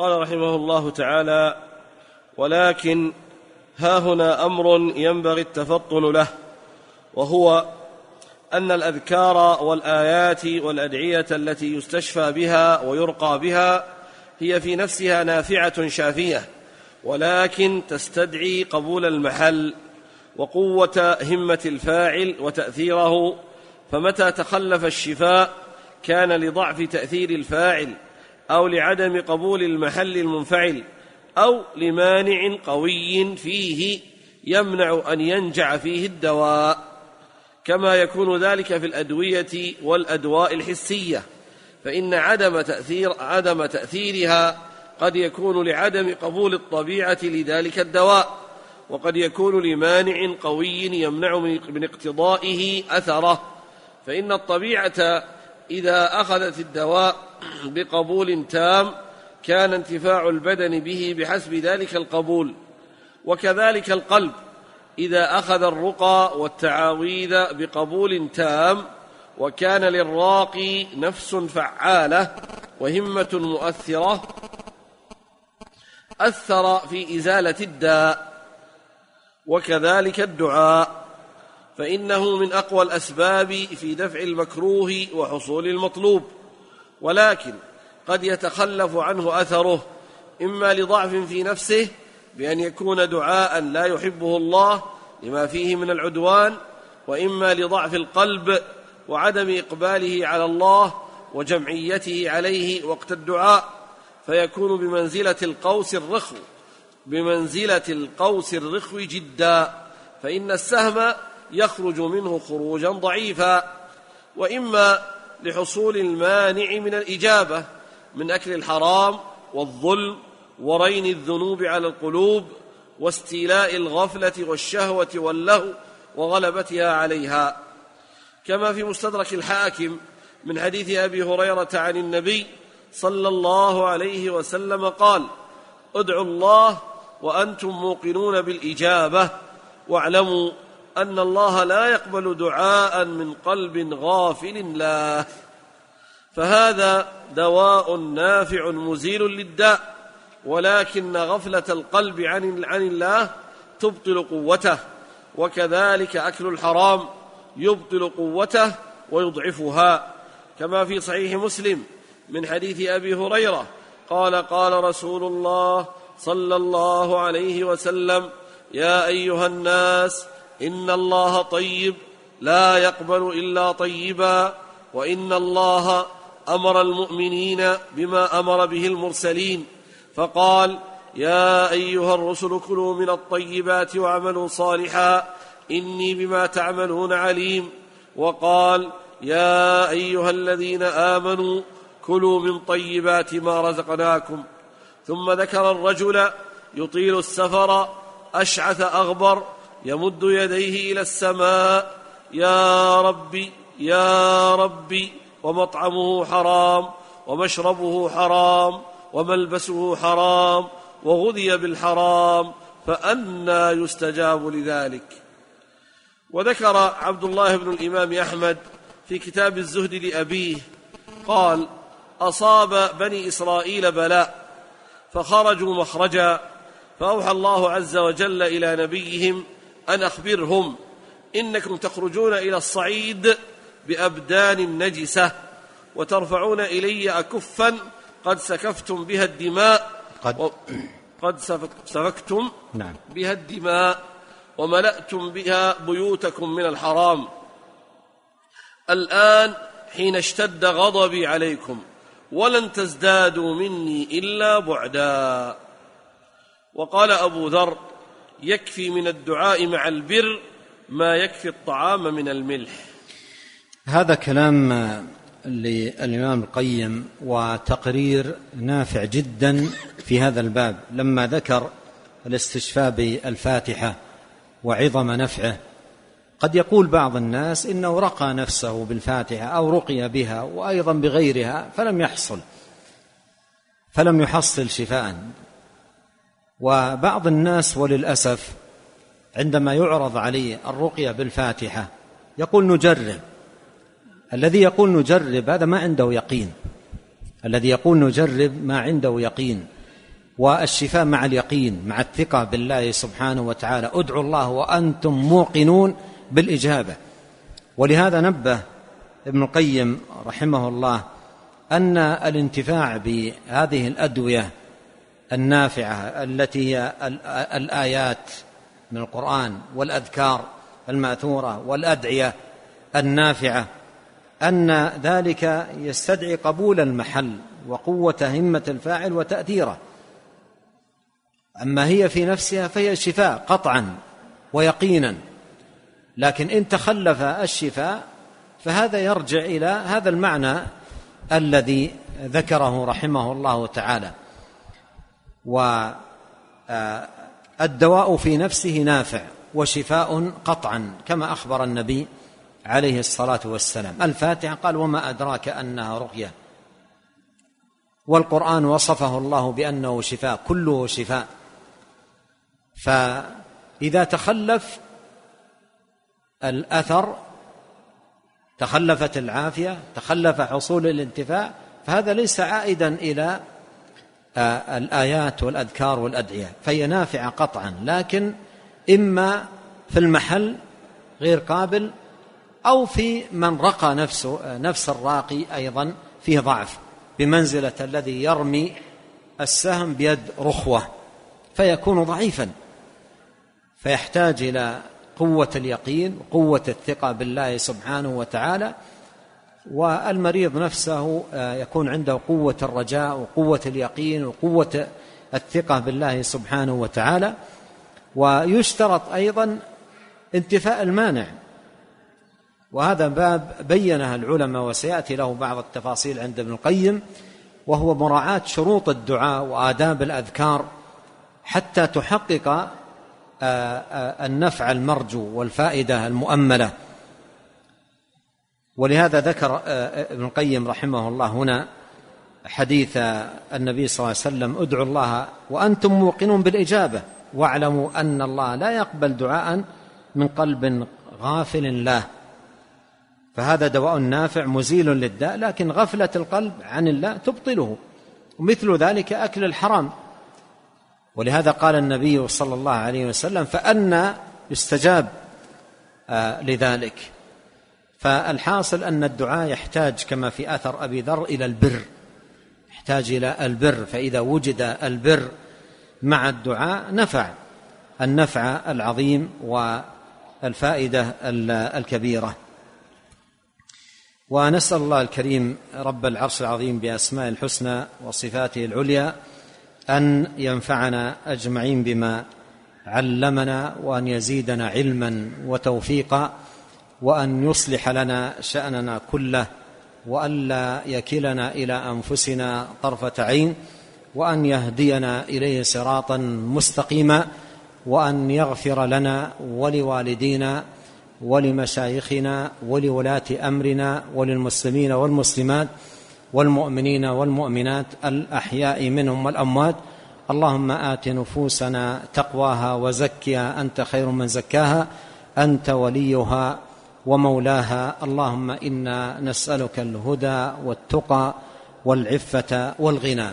قال رحمه الله تعالى ولكن ها هنا أمر ينبغي التفطن له وهو أن الأذكار والآيات والأدعية التي يستشفى بها ويرقى بها هي في نفسها نافعة شافية ولكن تستدعي قبول المحل وقوة همة الفاعل وتأثيره فمتى تخلف الشفاء كان لضعف تأثير الفاعل أو لعدم قبول المحل المنفعل أو لمانع قوي فيه يمنع أن ينجع فيه الدواء كما يكون ذلك في الأدوية والأدواء الحسية فإن عدم تاثير عدم تأثيرها قد يكون لعدم قبول الطبيعة لذلك الدواء وقد يكون لمانع قوي يمنع من اقتضائه أثره فإن الطبيعة إذا أخذت الدواء بقبول تام كان انتفاع البدن به بحسب ذلك القبول. وكذلك القلب إذا أخذ الرقى والتعاويذ بقبول تام وكان للراقي نفس فعالة وهمة مؤثرة أثر في إزالة الداء. وكذلك الدعاء. فإنه من أقوى الأسباب في دفع المكروه وحصول المطلوب. ولكن قد يتخلف عنه أثره إما لضعف في نفسه بأن يكون دعاء لا يحبه الله لما فيه من العدوان وإما لضعف القلب وعدم إقباله على الله وجمعيته عليه وقت الدعاء. فيكون بمنزلة القوس الرخو بمنزلة القوس الرخو جدا. فإن السهم يخرج منه خروجا ضعيفا وإما لحصول المانع من الإجابة من أكل الحرام والظلم ورين الذنوب على القلوب واستيلاء الغفلة والشهوة واللهو وغلبتها عليها. كما في مستدرك الحاكم من حديث أبي هريرة عن النبي صلى الله عليه وسلم قال ادعوا الله وأنتم موقنون بالإجابة واعلموا أن الله لا يقبل دعاء من قلب غافل له فهذا دواء نافع مزيل للداء ولكن غفلة القلب عن عن الله تبطل قوته وكذلك أكل الحرام يبطل قوته ويضعفها. كما في صحيح مسلم من حديث أبي هريرة قال قال رسول الله صلى الله عليه وسلم يا أيها الناس إن الله طيب لا يقبل إلا طيبا وإن الله أمر المؤمنين بما أمر به المرسلين. فقال يا أيها الرسل كلوا من الطيبات واعملوا صالحا إني بما تعملون عليم. وقال يا أيها الذين آمنوا كلوا من طيبات ما رزقناكم. ثم ذكر الرجل يطيل السفر أشعث أغبر يمد يديه إلى السماء يا ربي يا ربي ومطعمه حرام ومشربه حرام وملبسه حرام وغذي بالحرام فانى يستجاب لذلك. وذكر عبد الله بن الإمام أحمد في كتاب الزهد لأبيه قال أصاب بني إسرائيل بلاء فخرجوا مخرجا فأوحى الله عز وجل إلى نبيهم أن أخبرهم إنكم تخرجون إلى الصعيد بأبدان نجسة وترفعون إلي اكفا قد سكفتم بها الدماء قد قد سفكتم نعم. بها الدماء وملأتم بها بيوتكم من الحرام. الآن حين اشتد غضبي عليكم ولن تزدادوا مني إلا بعدا. وقال أبو ذر يكفي من الدعاء مع البر ما يكفي الطعام من الملح. هذا كلام للإمام القيم وتقرير نافع جدا في هذا الباب. لما ذكر الاستشفاء بالفاتحة وعظم نفعه قد يقول بعض الناس إنه رقى نفسه بالفاتحة أو رقي بها وأيضا بغيرها فلم يحصل فلم يحصل شفاء وبعض الناس وللأسف عندما يعرض عليه الرقية بالفاتحة يقول نجرب. الذي يقول نجرب هذا ما عنده يقين. الذي يقول نجرب ما عنده يقين. والشفاء مع اليقين مع الثقة بالله سبحانه وتعالى. ادعوا الله وأنتم موقنون بالإجابة. ولهذا نبه ابن القيم رحمه الله أن الانتفاع بهذه الأدوية النافعة التي هي الآيات من القرآن والأذكار المأثورة والأدعية النافعة أن ذلك يستدعي قبول المحل وقوة همة الفاعل وتأثيره. أما هي في نفسها فهي شفاء قطعا ويقينا لكن إن تخلف الشفاء فهذا يرجع إلى هذا المعنى الذي ذكره رحمه الله تعالى. والدواء في نفسه نافع وشفاء قطعا كما أخبر النبي عليه الصلاة والسلام. الفاتحة قال وما أدراك أنها رقية. والقرآن وصفه الله بأنه شفاء كله شفاء. فإذا تخلف الأثر تخلفت العافية تخلف حصول الانتفاع فهذا ليس عائدا إلى الآيات والأذكار والأدعية فهي نافعة قطعا لكن إما في المحل غير قابل أو في من رقى نفسه آه، نفس الراقي أيضا فيه ضعف بمنزلة الذي يرمي السهم بيد رخوة فيكون ضعيفا. فيحتاج إلى قوة اليقين وقوة الثقة بالله سبحانه وتعالى والمريض نفسه آه، يكون عنده قوة الرجاء وقوة اليقين وقوة الثقة بالله سبحانه وتعالى. ويشترط أيضا انتفاء المانع. وهذا باب بينها العلماء وسيأتي له بعض التفاصيل عند ابن القيم وهو مراعاة شروط الدعاء وآداب الأذكار حتى تحقق آه، آه، النفع المرجو والفائدة المؤملة. ولهذا ذكر آه، ابن القيم رحمه الله هنا حديث النبي صلى الله عليه وسلم ادعوا الله وأنتم موقنون بالإجابة واعلموا أن الله لا يقبل دعاء من قلب غافل له. فهذا دواء نافع مزيل للداء لكن غفلة القلب عن الله تبطله ومثل ذلك أكل الحرام. ولهذا قال النبي صلى الله عليه وسلم فأنا يستجاب آه، لذلك. فالحاصل أن الدعاء يحتاج كما في أثر أبي ذر إلى البر يحتاج إلى البر فإذا وجد البر مع الدعاء نفع النفع العظيم والفائدة الكبيرة. ونسأل الله الكريم رب العرش العظيم بأسماء الحسنى وصفاته العليا أن ينفعنا أجمعين بما علمنا وأن يزيدنا علما وتوفيقا وأن يصلح لنا شأننا كله وألا يكلنا إلى أنفسنا طرفة عين وأن يهدينا إليه صراطا مستقيما وأن يغفر لنا ولوالدينا ولمشايخنا ولولاة أمرنا وللمسلمين والمسلمات والمؤمنين والمؤمنات الأحياء منهم والأموات. اللهم آت نفوسنا تقواها وزكها أنت خير من زكاها أنت وليها ومولاها اللهم إنا نسألك الهدى والتقى والعفة والغنى.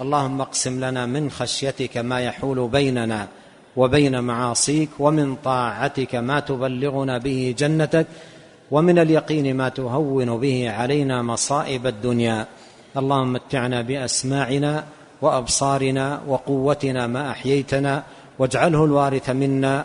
اللهم اقسم لنا من خشيتك ما يحول بيننا وبين معاصيك ومن طاعتك ما تبلغنا به جنتك ومن اليقين ما تهون به علينا مصائب الدنيا. اللهم متعنا بأسماعنا وأبصارنا وقوتنا ما أحييتنا واجعله الوارث منا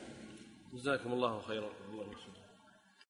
جزاكم الله خيرا.